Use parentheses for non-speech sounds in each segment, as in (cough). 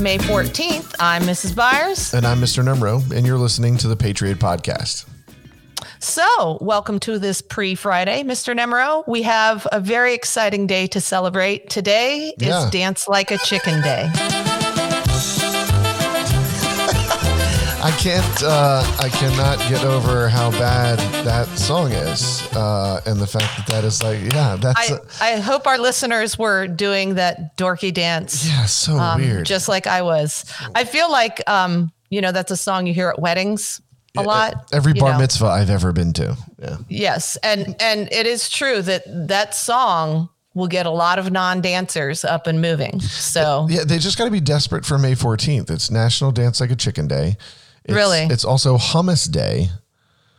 May 14th. I'm Mrs. Byers. And I'm Mr. Numro, and you're listening to the Patriot Podcast. So, welcome to this pre Friday, Mr. Nemro. We have a very exciting day to celebrate. Today is Yeah. Dance Like a Chicken Day. Can't, uh, I cannot get over how bad that song is, uh, and the fact that that is like, yeah, that's, I, uh, I hope our listeners were doing that dorky dance. yeah, so um, weird. Just like I was. I feel like, um, you know, that's a song you hear at weddings a lot. Every bar know. mitzvah I've ever been to. Yeah. Yes, and and it is true that that song will get a lot of non-dancers up and moving. So Yeah, they just got to be desperate for May 14th. It's National Dance Like a Chicken Day. It's, Really? It's also Hummus Day.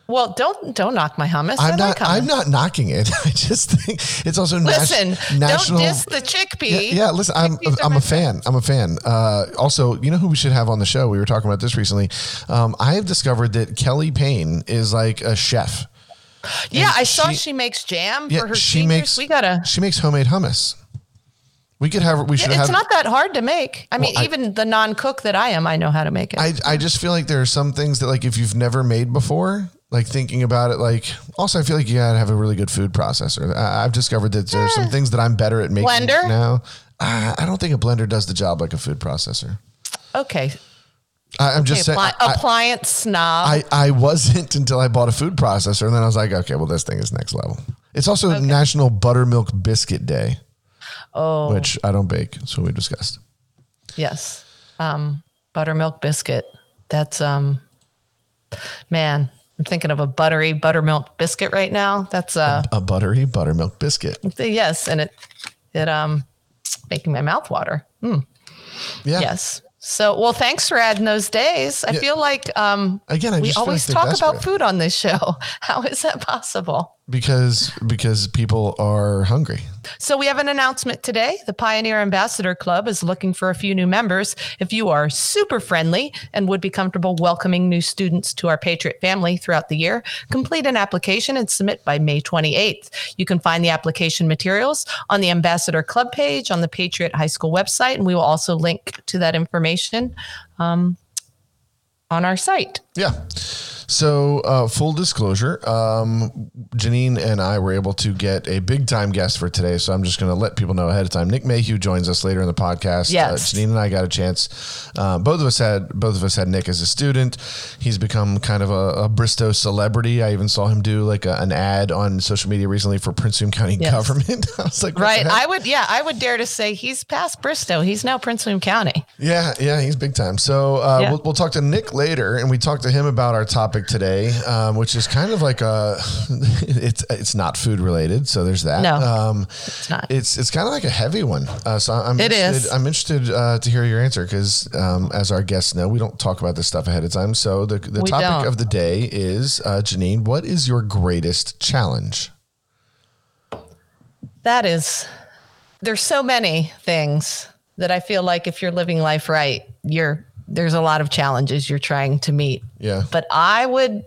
well, don't don't knock my hummus. I I'm like not. hummus. I'm not knocking it. (laughs) I just think it's also nas- Listen, national. don't diss the chickpea. Yeah, yeah, listen, I'm Chickpeas I'm a fan. I'm a fan. Uh, also, you know who we should have on the show? We were talking about this recently. Um, I have discovered that Kelly Payne is like a chef. Yeah, I saw she- she, makes jam Yeah, for her she seniors. makes. we gotta. She makes homemade hummus. We could have. We should It's have. not that hard to make. I mean, I- even the non-cook that I am, I know how to make it. I I just feel like there are some things that like if you've never made before, like thinking about it, like also I feel like you gotta have a really good food processor. I, I've discovered that there are some things that I'm better at making Blender? now. Uh, I don't think a blender does the job like a food processor. okay, I, I'm just saying. Appli- I- appliance snob. I, I wasn't (laughs) until I bought a food processor, and then I was like, okay, well, this thing is next level. It's also National Buttermilk Biscuit Day, oh, which I don't bake, so we discussed. yes. Um, buttermilk biscuit. That's um, man. I'm thinking of a buttery buttermilk biscuit right now. That's uh, A buttery buttermilk biscuit. yes, and it it um, making my mouth water. Mm. Yeah. Yes. So, well, thanks for adding those days. I Yeah. feel like um, Again, I we always like talk about food on this show. (laughs) How is that possible? Because because people are hungry. So, we have an announcement today. The Pioneer Ambassador Club is looking for a few new members. If you are super friendly and would be comfortable welcoming new students to our Patriot family throughout the year, complete an application and submit by May 28th. You can find the application materials on the Ambassador Club page on the Patriot High School website, and we will also link to that information um, on our site. Yeah. So, uh, full disclosure, um, Janine and I were able to get a big time guest for today. So, I'm just going to let people know ahead of time. Nick Mayhew joins us later in the podcast. Yes. Uh, Janine and I got a chance. Uh, both of us had both of us had Nick as a student. He's become kind of a, a Bristow celebrity. I even saw him do like a, an ad on social media recently for Prince William County Yes. government. (laughs) I was like, Right. I would, yeah, I would dare to say he's past Bristow. He's now Prince William County. Yeah, yeah, he's big time. So uh, Yeah. we'll, we'll talk to Nick later, and we talked to him about our topic today, um, which is kind of like a (laughs) it's it's not food related. So there's that. No, um, it's not. It's it's kind of like a heavy one. Uh, so I'm It interested, is. I'm interested uh, to hear your answer because um, as our guests know, we don't talk about this stuff ahead of time. So the the We topic don't. of the day is uh, Janine. What is your greatest challenge? That is, there's so many things that I feel like if you're living life right, you're there's a lot of challenges you're trying to meet. Yeah. But I would,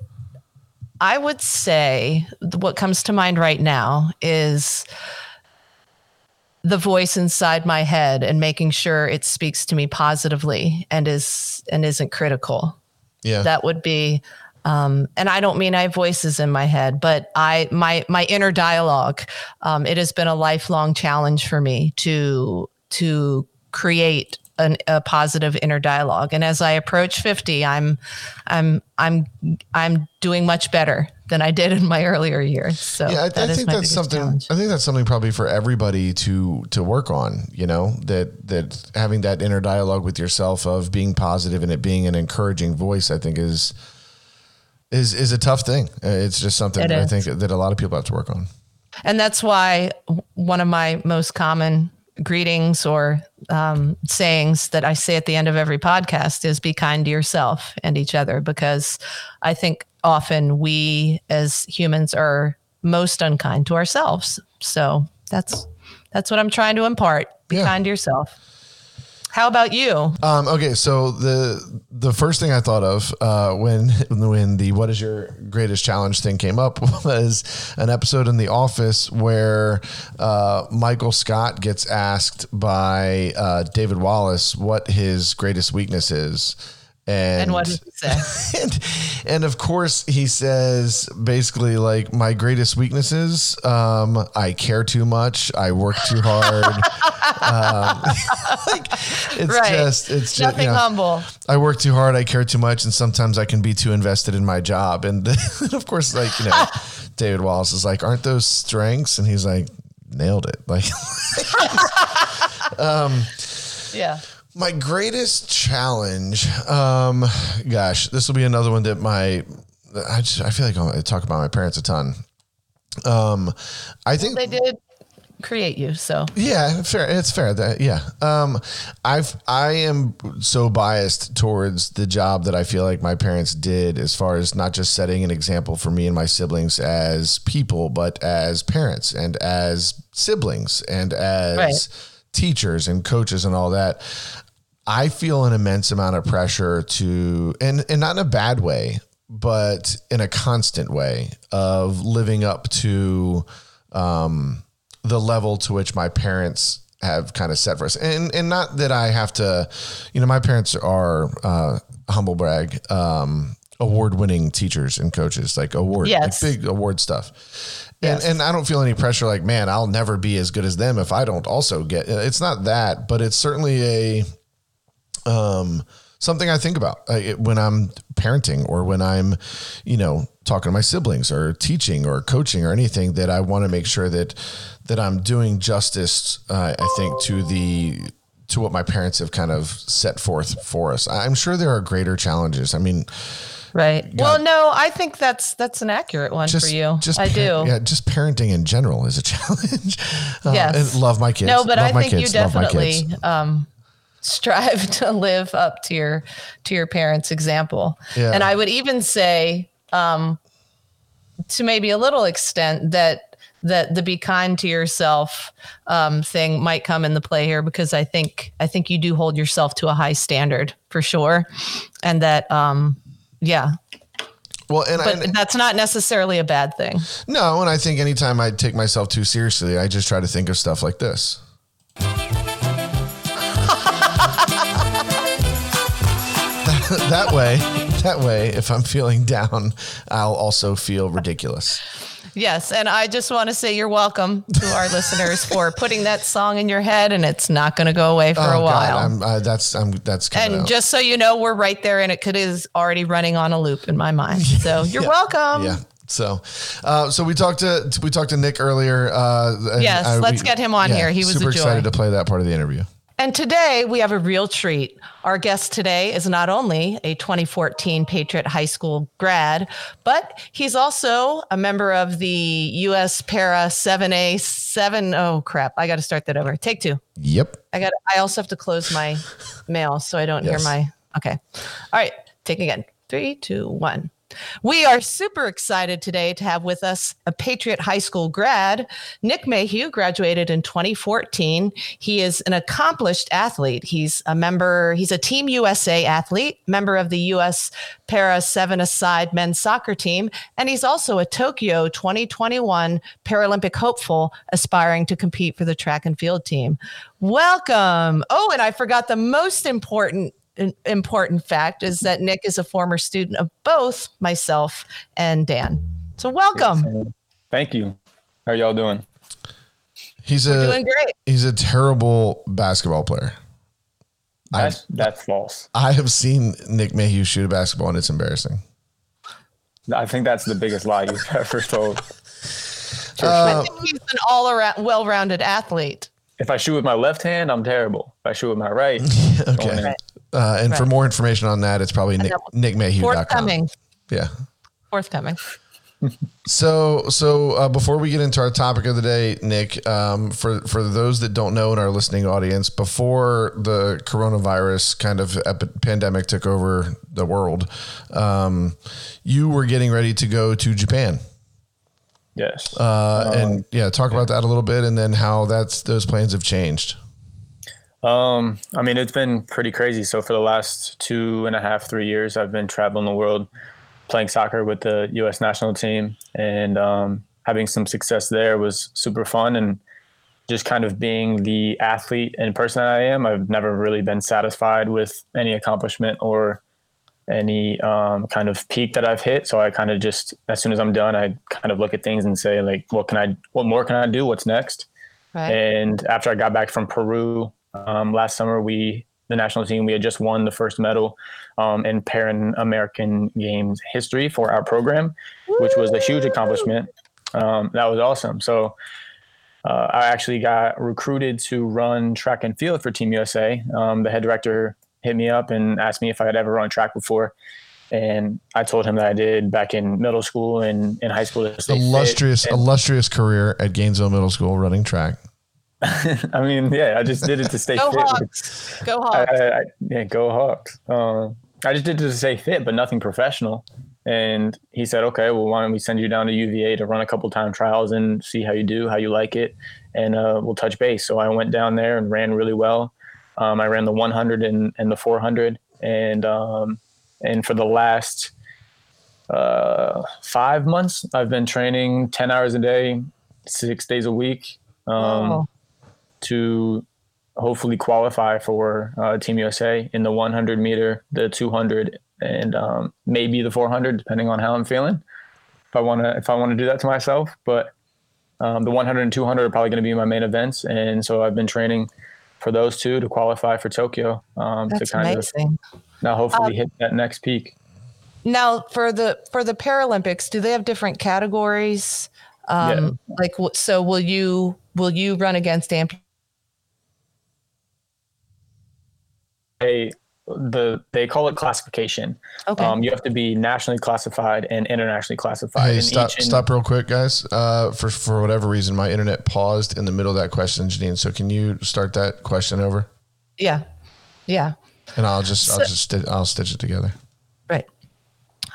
I would say what comes to mind right now is the voice inside my head and making sure it speaks to me positively and is and isn't critical Yeah. that would be um, and i don't mean i have voices in my head but i my my inner dialogue um, it has been a lifelong challenge for me to to create an, a positive inner dialogue and as i approach 50 i'm i'm i'm i'm doing much better than i did in my earlier years so yeah, I, that I is think that's something. challenge. I think that's something probably for everybody to to work on. You know that that having that inner dialogue with yourself of being positive and it being an encouraging voice. I think is is is a tough thing. It's just something It that I think that a lot of people have to work on. And that's why one of my most common greetings or um, sayings that I say at the end of every podcast is be kind to yourself and each other, because I think often we as humans are most unkind to ourselves. So that's that's what I'm trying to impart. Be Yeah. kind to yourself. How about you? Um, okay, so the the first thing I thought of uh, when (laughs) when the "What is your greatest challenge?" thing came up (laughs) was an episode in The Office where uh, Michael Scott gets asked by uh, David Wallace what his greatest weakness is. And, And what did he say? (laughs) and, and of course he says basically like my greatest weaknesses um i care too much i work too hard (laughs) um, (laughs) like, it's Right. just it's just Nothing you know, humble. i work too hard i care too much and sometimes i can be too invested in my job and of course like you know david wallace is like aren't those strengths and he's like nailed it like Yeah. My greatest challenge, um, gosh, this will be another one that my, I just, I feel like I talk about my parents a ton. Um, I think They did create you. So yeah, fair. It's fair that yeah. Um, I've I am so biased towards the job that I feel like my parents did as far as not just setting an example for me and my siblings as people, but as parents and as siblings and as Right. teachers and coaches and all that. I feel an immense amount of pressure to, and and not in a bad way, but in a constant way of living up to um, the level to which my parents have kind of set for us. And and not that I have to, you know, my parents are uh, humble brag. Um, award-winning teachers and coaches like award Yes. like big award stuff and Yes. and I don't feel any pressure like man I'll never be as good as them if I don't also get it's not that but it's certainly a um, something I think about uh, it- when I'm parenting or when I'm, you know, talking to my siblings or teaching or coaching or anything that I want to make sure that that I'm doing justice. Uh, I think to the to what my parents have kind of set forth for us. I'm sure there are greater challenges. I mean, right. Well, no, I think that's that's an accurate one just for you. just I par- do. Yeah, just parenting in general is a (laughs) challenge. Uh, Yes. and love my kids. No, but love I my think you kids, my definitely um, strive (laughs) to live up to your to your parents' example. Yeah. And I would even say, um, to maybe a little extent, that that the be kind to yourself um, thing might come into play here because I think I think you do hold yourself to a high standard for sure, and that um, yeah, Well, and I, but that's not necessarily a bad thing. No, and I think anytime I take myself too seriously, I just try to think of stuff like this. (laughs) that way, that way, if I'm feeling down, I'll also feel ridiculous. Yes, and I just want to say you're welcome to our listeners for putting that song in your head, and it's not going to go away for a Oh, while. God, I'm, uh, that's I'm that's and out. just so you know, we're right there, and it could is already running on a loop in my mind. (laughs) So you're Yeah. welcome. yeah. So, uh, so we talked to we talked to Nick earlier. Uh, Yes, I- let's we- get him on here. He was a super excited to play that part of the interview. And today we have a real treat. Our guest today is not only a 2014 Patriot High School grad, but he's also a member of the U.S. Para 7A 7. Oh crap! I got to start that over. Take two. Yep. I got. I also have to close my mail so I don't Yes. hear my. Okay. All right. Take again. Three, two, one. We are super excited today to have with us a Patriot High School grad. Nick Mayhew graduated in 2014. He is an accomplished athlete. He's a member, he's a Team USA athlete, member of the US Para 7 aside men's soccer team, and he's also a Tokyo 2021 Paralympic hopeful aspiring to compete for the track and field team. Welcome. Oh, and I forgot the most important an important fact is that Nick is a former student of both myself and Dan. So welcome. Thank you. How are y'all doing? He's Doing a great. he's a terrible basketball player. That's that's false. I have seen Nick Mayhew shoot a basketball and it's embarrassing. I think that's the biggest lie you've (laughs) ever told. I think uh, he's an all around well-rounded athlete. If I shoot with my left hand, I'm terrible. If I shoot with my right, (laughs) Okay. Going in. Uh, and for more information on that, it's probably Nick, nickmayhew.com. Forthcoming. Yeah. Forthcoming. (laughs) So, so uh, before we get into our topic of the day, Nick, um, for for those that don't know in our listening audience, before the coronavirus kind of epi- pandemic took over the world, um, you were getting ready to go to Japan, yes. uh, and yeah, talk about that a little bit, and then how that's those plans have changed. Um, I mean, it's been pretty crazy. So for the last two and a half, three years, I've been traveling the world, playing soccer with the U.S. national team, and um, having some success there was super fun. And just kind of being the athlete and person that I am, I've never really been satisfied with any accomplishment or any um, kind of peak that I've hit. So I kind of just, as soon as I'm done, I kind of look at things and say, like, what can I, what more can I do? What's next? Right. And after I got back from Peru um, last summer, we, the national team, we had just won the first medal um, in Pan American Games history for our program, Woo! which was a huge accomplishment. Um, that was awesome. So uh, I actually got recruited to run track and field for Team USA. Um, the head director hit me up and asked me if I had ever run track before. And I told him that I did back in middle school and in high school. Illustrious, illustrious career at Gainesville Middle School running track. (laughs) I mean, yeah, I just did it to stay go fit. Hawks. Go (laughs) Hawks. I, I, yeah, go Hawks. Uh, I just did it to stay fit, but nothing professional. And he said, okay, well, why don't we send you down to UVA to run a couple time trials and see how you do, how you like it, and uh, we'll touch base. So I went down there and ran really well. Um, I ran the 100 and, and the 400, and um, and for the last uh, five months, I've been training 10 hours a day, six days a week, um, oh. To hopefully qualify for uh, Team USA in the 100 meter, the 200, and um, maybe the 400, depending on how I'm feeling. If I want to, if I want to do that to myself, but um, the 100 and 200 are probably going to be my main events, and so I've been training for those two to qualify for Tokyo. Um, That's to kind amazing. of now hopefully um, hit that next peak. Now for the for the Paralympics, do they have different categories? Um, yeah. Like so, will you will you run against amputees? The they call it classification. Okay. Um, you have to be nationally classified and internationally classified. Hey, stop, stop real quick, guys. Uh, for for whatever reason, my internet paused in the middle of that question, Janine. So can you start that question over? Yeah, yeah. And I'll just so, I'll just I'll stitch it together. Right.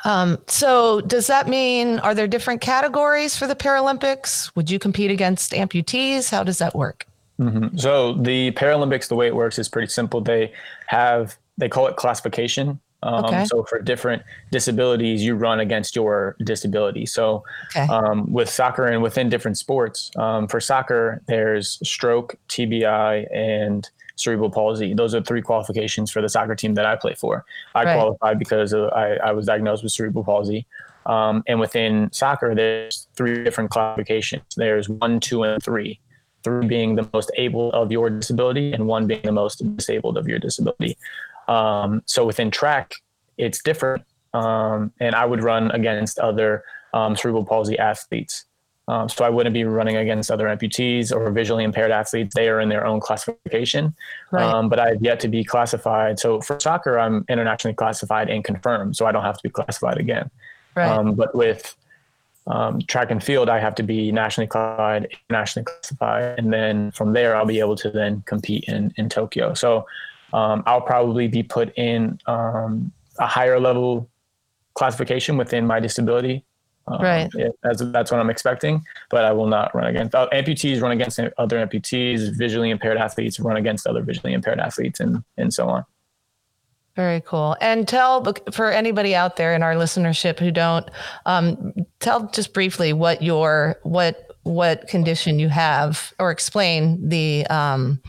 Um, so does that mean are there different categories for the Paralympics? Would you compete against amputees? How does that work? Mm-hmm. So the Paralympics, the way it works is pretty simple. They have they call it classification. Um, okay. So for different disabilities, you run against your disability. So okay. um, with soccer and within different sports, um, for soccer, there's stroke, TBI, and cerebral palsy. Those are three qualifications for the soccer team that I play for. I right. qualified because of, I, I, was diagnosed with cerebral palsy. Um, and within soccer, there's three different classifications. There's one, two, and three. Three being the most able of your disability, and one being the most disabled of your disability. Um, so within track, it's different. Um, and I would run against other um, cerebral palsy athletes. Um, so I wouldn't be running against other amputees or visually impaired athletes. They are in their own classification, right. Um, but I've yet to be classified. So for soccer, I'm internationally classified and confirmed, so I don't have to be classified again. Right. Um, but with um, track and field, I have to be nationally classified, internationally classified, and then from there, I'll be able to then compete in in Tokyo. So um, I'll probably be put in um, a higher level classification within my disability. Um, right. Yeah, that's, that's what I'm expecting, but I will not run against uh, amputees, run against other amputees, visually impaired athletes, run against other visually impaired athletes, and, and so on. Very cool. And tell for anybody out there in our listenership who don't, um, tell just briefly what your what what condition you have, or explain the um,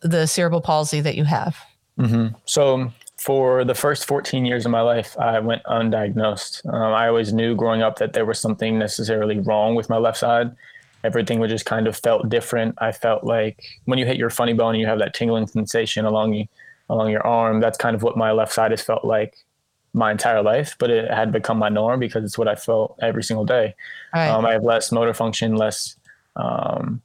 the cerebral palsy that you have? Mm-hmm. So for the first 14 years of my life, I went undiagnosed. Um, I always knew growing up that there was something necessarily wrong with my left side. Everything would just kind of felt different. I felt like when you hit your funny bone you have that tingling sensation along you, along your arm, that's kind of what my left side has felt like my entire life, but it had become my norm because it's what I felt every single day. Right. Um, I have less motor function, less, um,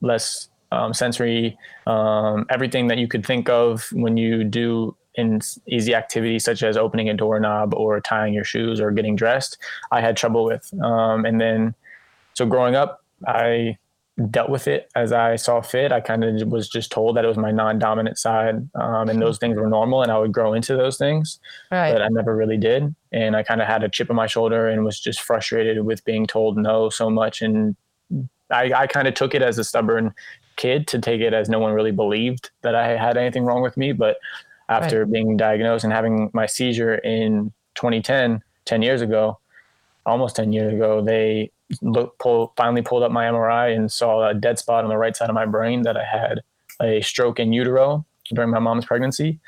less um, sensory, um, everything that you could think of when you do in easy activities such as opening a doorknob or tying your shoes or getting dressed, I had trouble with. Um, and then, so growing up, I dealt with it as I saw fit. I kind of was just told that it was my non-dominant side, um, and those things were normal, and I would grow into those things. Right. But I never really did, and I kind of had a chip on my shoulder and was just frustrated with being told no so much. And I, I kind of took it as a stubborn kid to take it as no one really believed that I had anything wrong with me. But after right. being diagnosed and having my seizure in 2010, 10 years ago, almost 10 years ago, they look, pull, finally pulled up my MRI and saw a dead spot on the right side of my brain that I had a stroke in utero during my mom's pregnancy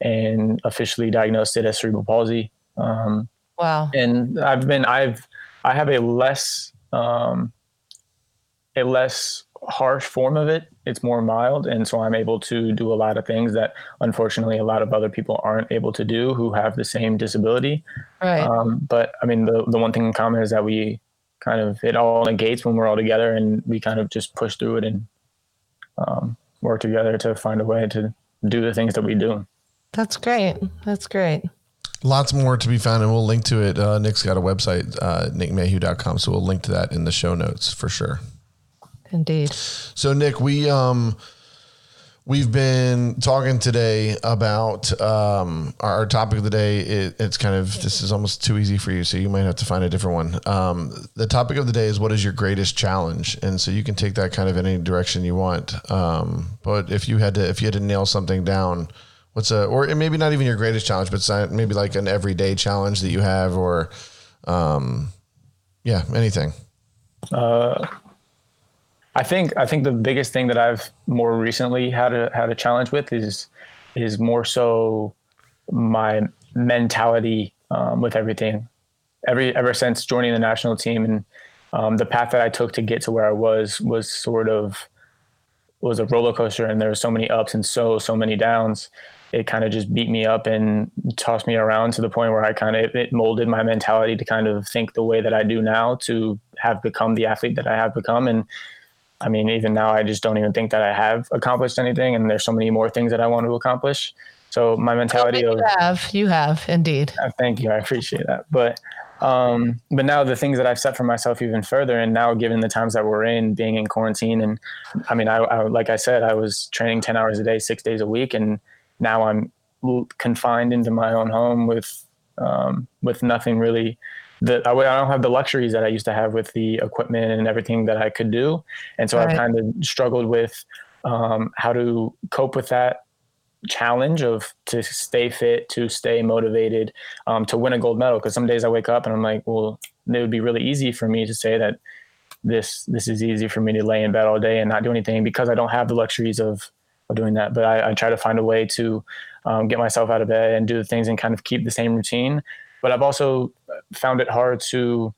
and officially diagnosed it as cerebral palsy. Um, wow. And I've been, I've, I have a less, um, a less harsh form of it. It's more mild. And so I'm able to do a lot of things that unfortunately a lot of other people aren't able to do who have the same disability. Right. Um, but I mean, the, the one thing in common is that we kind of, it all negates when we're all together and we kind of just push through it and um, work together to find a way to do the things that we do. That's great. That's great. Lots more to be found, and we'll link to it. Uh, Nick's got a website, uh, nickmayhew.com, so we'll link to that in the show notes for sure. Indeed. So, Nick, we um, we've been talking today about um, our, our topic of the day. It, it's kind of this is almost too easy for you, so you might have to find a different one. Um, the topic of the day is what is your greatest challenge, and so you can take that kind of any direction you want. Um, but if you had to, if you had to nail something down, what's a or maybe not even your greatest challenge, but maybe like an everyday challenge that you have, or um, yeah, anything. Uh I think I think the biggest thing that I've more recently had a had a challenge with is is more so my mentality um, with everything. Every ever since joining the national team and um, the path that I took to get to where I was was sort of was a roller coaster, and there were so many ups and so so many downs. It kind of just beat me up and tossed me around to the point where I kind of it molded my mentality to kind of think the way that I do now to have become the athlete that I have become and I mean, even now, I just don't even think that I have accomplished anything, and there's so many more things that I want to accomplish. So my mentality of you of have you have indeed. Uh, thank you, I appreciate that. But um, but now the things that I've set for myself even further, and now given the times that we're in, being in quarantine, and I mean, I, I like I said, I was training ten hours a day, six days a week, and now I'm confined into my own home with um, with nothing really the I, I don't have the luxuries that I used to have with the equipment and everything that I could do, and so right. I've kind of struggled with um, how to cope with that challenge of to stay fit, to stay motivated, um, to win a gold medal. Because some days I wake up and I'm like, well, it would be really easy for me to say that this this is easy for me to lay in bed all day and not do anything because I don't have the luxuries of of doing that. But I, I try to find a way to um, get myself out of bed and do the things and kind of keep the same routine but I've also found it hard to,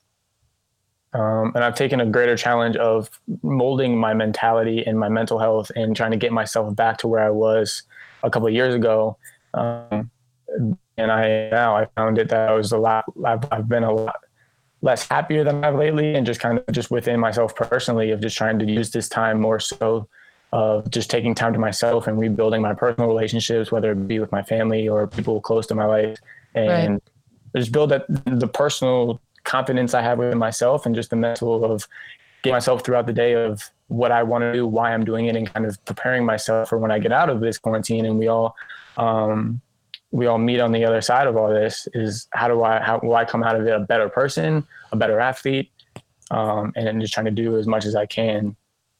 um, and I've taken a greater challenge of molding my mentality and my mental health and trying to get myself back to where I was a couple of years ago. Um, and I now I found it that I was a lot. I've, I've been a lot less happier than I've lately, and just kind of just within myself personally of just trying to use this time more so of just taking time to myself and rebuilding my personal relationships, whether it be with my family or people close to my life, and right just build that the personal confidence I have within myself and just the mental of getting myself throughout the day of what I want to do, why I'm doing it, and kind of preparing myself for when I get out of this quarantine and we all um, we all meet on the other side of all this is how do I how will I come out of it a better person, a better athlete, um, and just trying to do as much as I can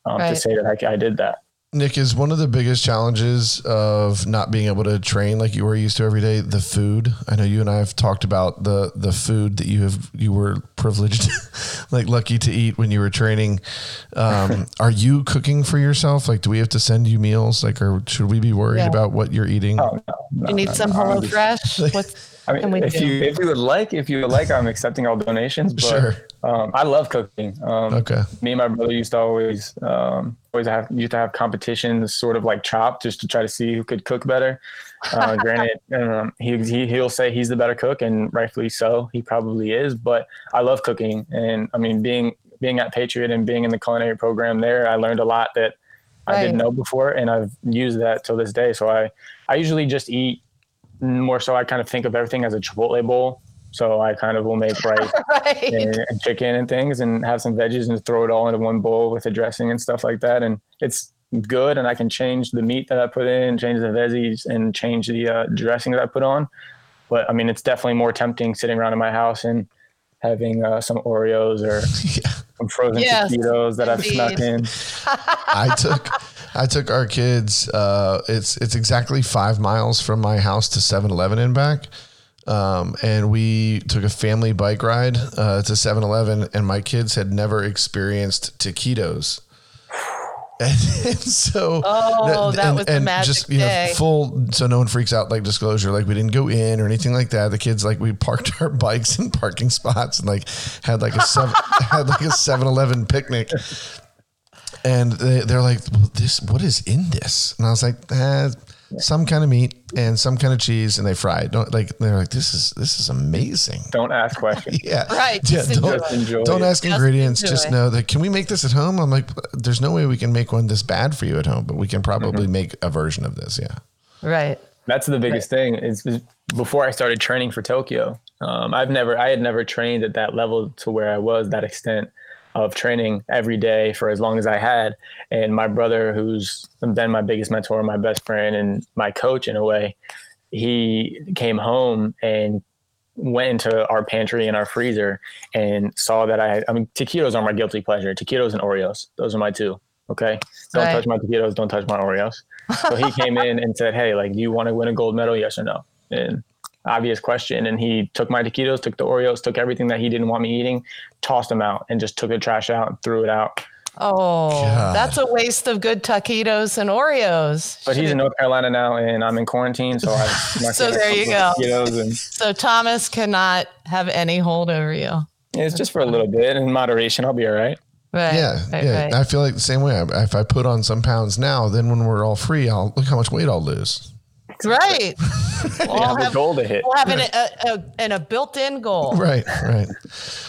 um, right. to say that I, I did that. Nick, is one of the biggest challenges of not being able to train like you were used to every day the food? I know you and I have talked about the the food that you have you were privileged, (laughs) like lucky to eat when you were training. Um, (laughs) are you cooking for yourself? Like, do we have to send you meals? Like, or should we be worried yeah. about what you're eating? Oh, no, no, you need no, some Hello Fresh. What's I mean, if do? you if you would like, if you would like, I'm accepting all donations. But, sure. Um, I love cooking. Um, okay. Me and my brother used to always um, always have used to have competitions, sort of like chop, just to try to see who could cook better. Uh, (laughs) granted, um, he, he he'll say he's the better cook, and rightfully so. He probably is. But I love cooking, and I mean, being being at Patriot and being in the culinary program there, I learned a lot that right. I didn't know before, and I've used that till this day. So I I usually just eat more so I kind of think of everything as a Chipotle bowl. So I kind of will make (laughs) rice right. and, and, chicken and things and have some veggies and throw it all into one bowl with the dressing and stuff like that. And it's good. And I can change the meat that I put in, change the veggies and change the uh, dressing that I put on. But I mean, it's definitely more tempting sitting around in my house and having uh, some Oreos or (laughs) yeah. some frozen yes, taquitos that I've snuck in. I took I took our kids. Uh, it's it's exactly five miles from my house to 7-Eleven and back. Um, and we took a family bike ride uh, to 7-Eleven, and my kids had never experienced taquitos. (sighs) And, and so, oh, that and, was and magic just you know, full. So no one freaks out. Like disclosure, like we didn't go in or anything like that. The kids like we parked (laughs) our bikes in parking spots and like had like a seven, (laughs) had like a 7-Eleven picnic. And they, they're like, well, "This, what is in this?" And I was like, eh, some kind of meat and some kind of cheese, and they fried. Don't like they're like this is this is amazing. Don't ask questions. (laughs) yeah, right. Yeah, don't enjoy don't ask just ingredients. Just know that can we make this at home? I'm like, there's no way we can make one this bad for you at home, but we can probably mm-hmm. make a version of this. Yeah, right. That's the biggest right. thing. Is, is, before I started training for Tokyo. Um, I've never I had never trained at that level to where I was that extent of training every day for as long as I had. And my brother, who's been my biggest mentor, my best friend, and my coach in a way, he came home and went into our pantry and our freezer and saw that I, I mean, taquitos are my guilty pleasure. Taquitos and Oreos. Those are my two. Okay. Don't right. touch my taquitos. Don't touch my Oreos. So he came in and said, Hey, like, do you want to win a gold medal? Yes or no? And obvious question. And he took my taquitos, took the Oreos, took everything that he didn't want me eating, tossed them out, and just took the trash out and threw it out. Oh, God. that's a waste of good taquitos and Oreos. But he's in North Carolina now, and I'm in quarantine, so I. (laughs) so there you go. And, so Thomas cannot have any hold over you. It's just for a little bit in moderation. I'll be all right. Right. Yeah. Right, yeah. Right. I feel like the same way. If I put on some pounds now, then when we're all free, I'll look how much weight I'll lose. Right. (laughs) We'll have, have, a goal to hit. We'll have an, a, a, and a built-in goal. Right. Right.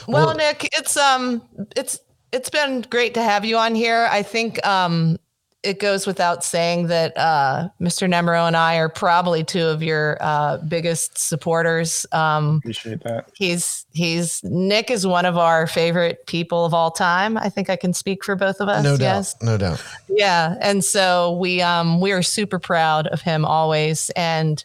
Well, well, Nick, it's um, it's it's been great to have you on here. I think um, it goes without saying that uh, Mr. Nemro and I are probably two of your uh, biggest supporters. Um, Appreciate that. He's he's Nick is one of our favorite people of all time. I think I can speak for both of us. No yes? doubt. No doubt. Yeah, and so we um, we are super proud of him always, and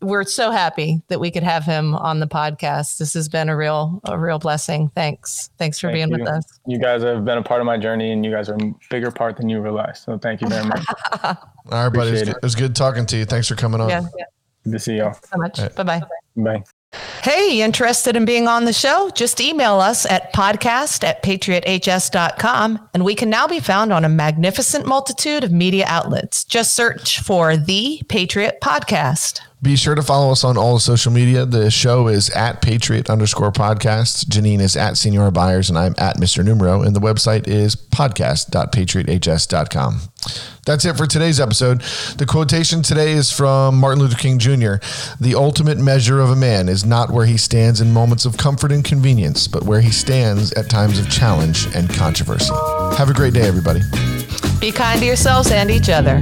we're so happy that we could have him on the podcast. This has been a real a real blessing. Thanks. Thanks for thank being you. with us. You guys have been a part of my journey and you guys are a bigger part than you realize. So thank you very much. (laughs) All right, buddy. It was, it was, good talking to you. Thanks for coming on. Yeah. yeah. Good to see y'all. so much. Right. Bye-bye. Bye. Hey, interested in being on the show? Just email us at podcast at patrioths.com and we can now be found on a magnificent multitude of media outlets. Just search for The Patriot Podcast. Be sure to follow us on all social media. The show is at Patriot underscore podcast. Janine is at Senior Byers, and I'm at Mr. Numero. And the website is podcast.patrioths.com. That's it for today's episode. The quotation today is from Martin Luther King Jr. The ultimate measure of a man is not where he stands in moments of comfort and convenience, but where he stands at times of challenge and controversy. Have a great day, everybody. Be kind to yourselves and each other.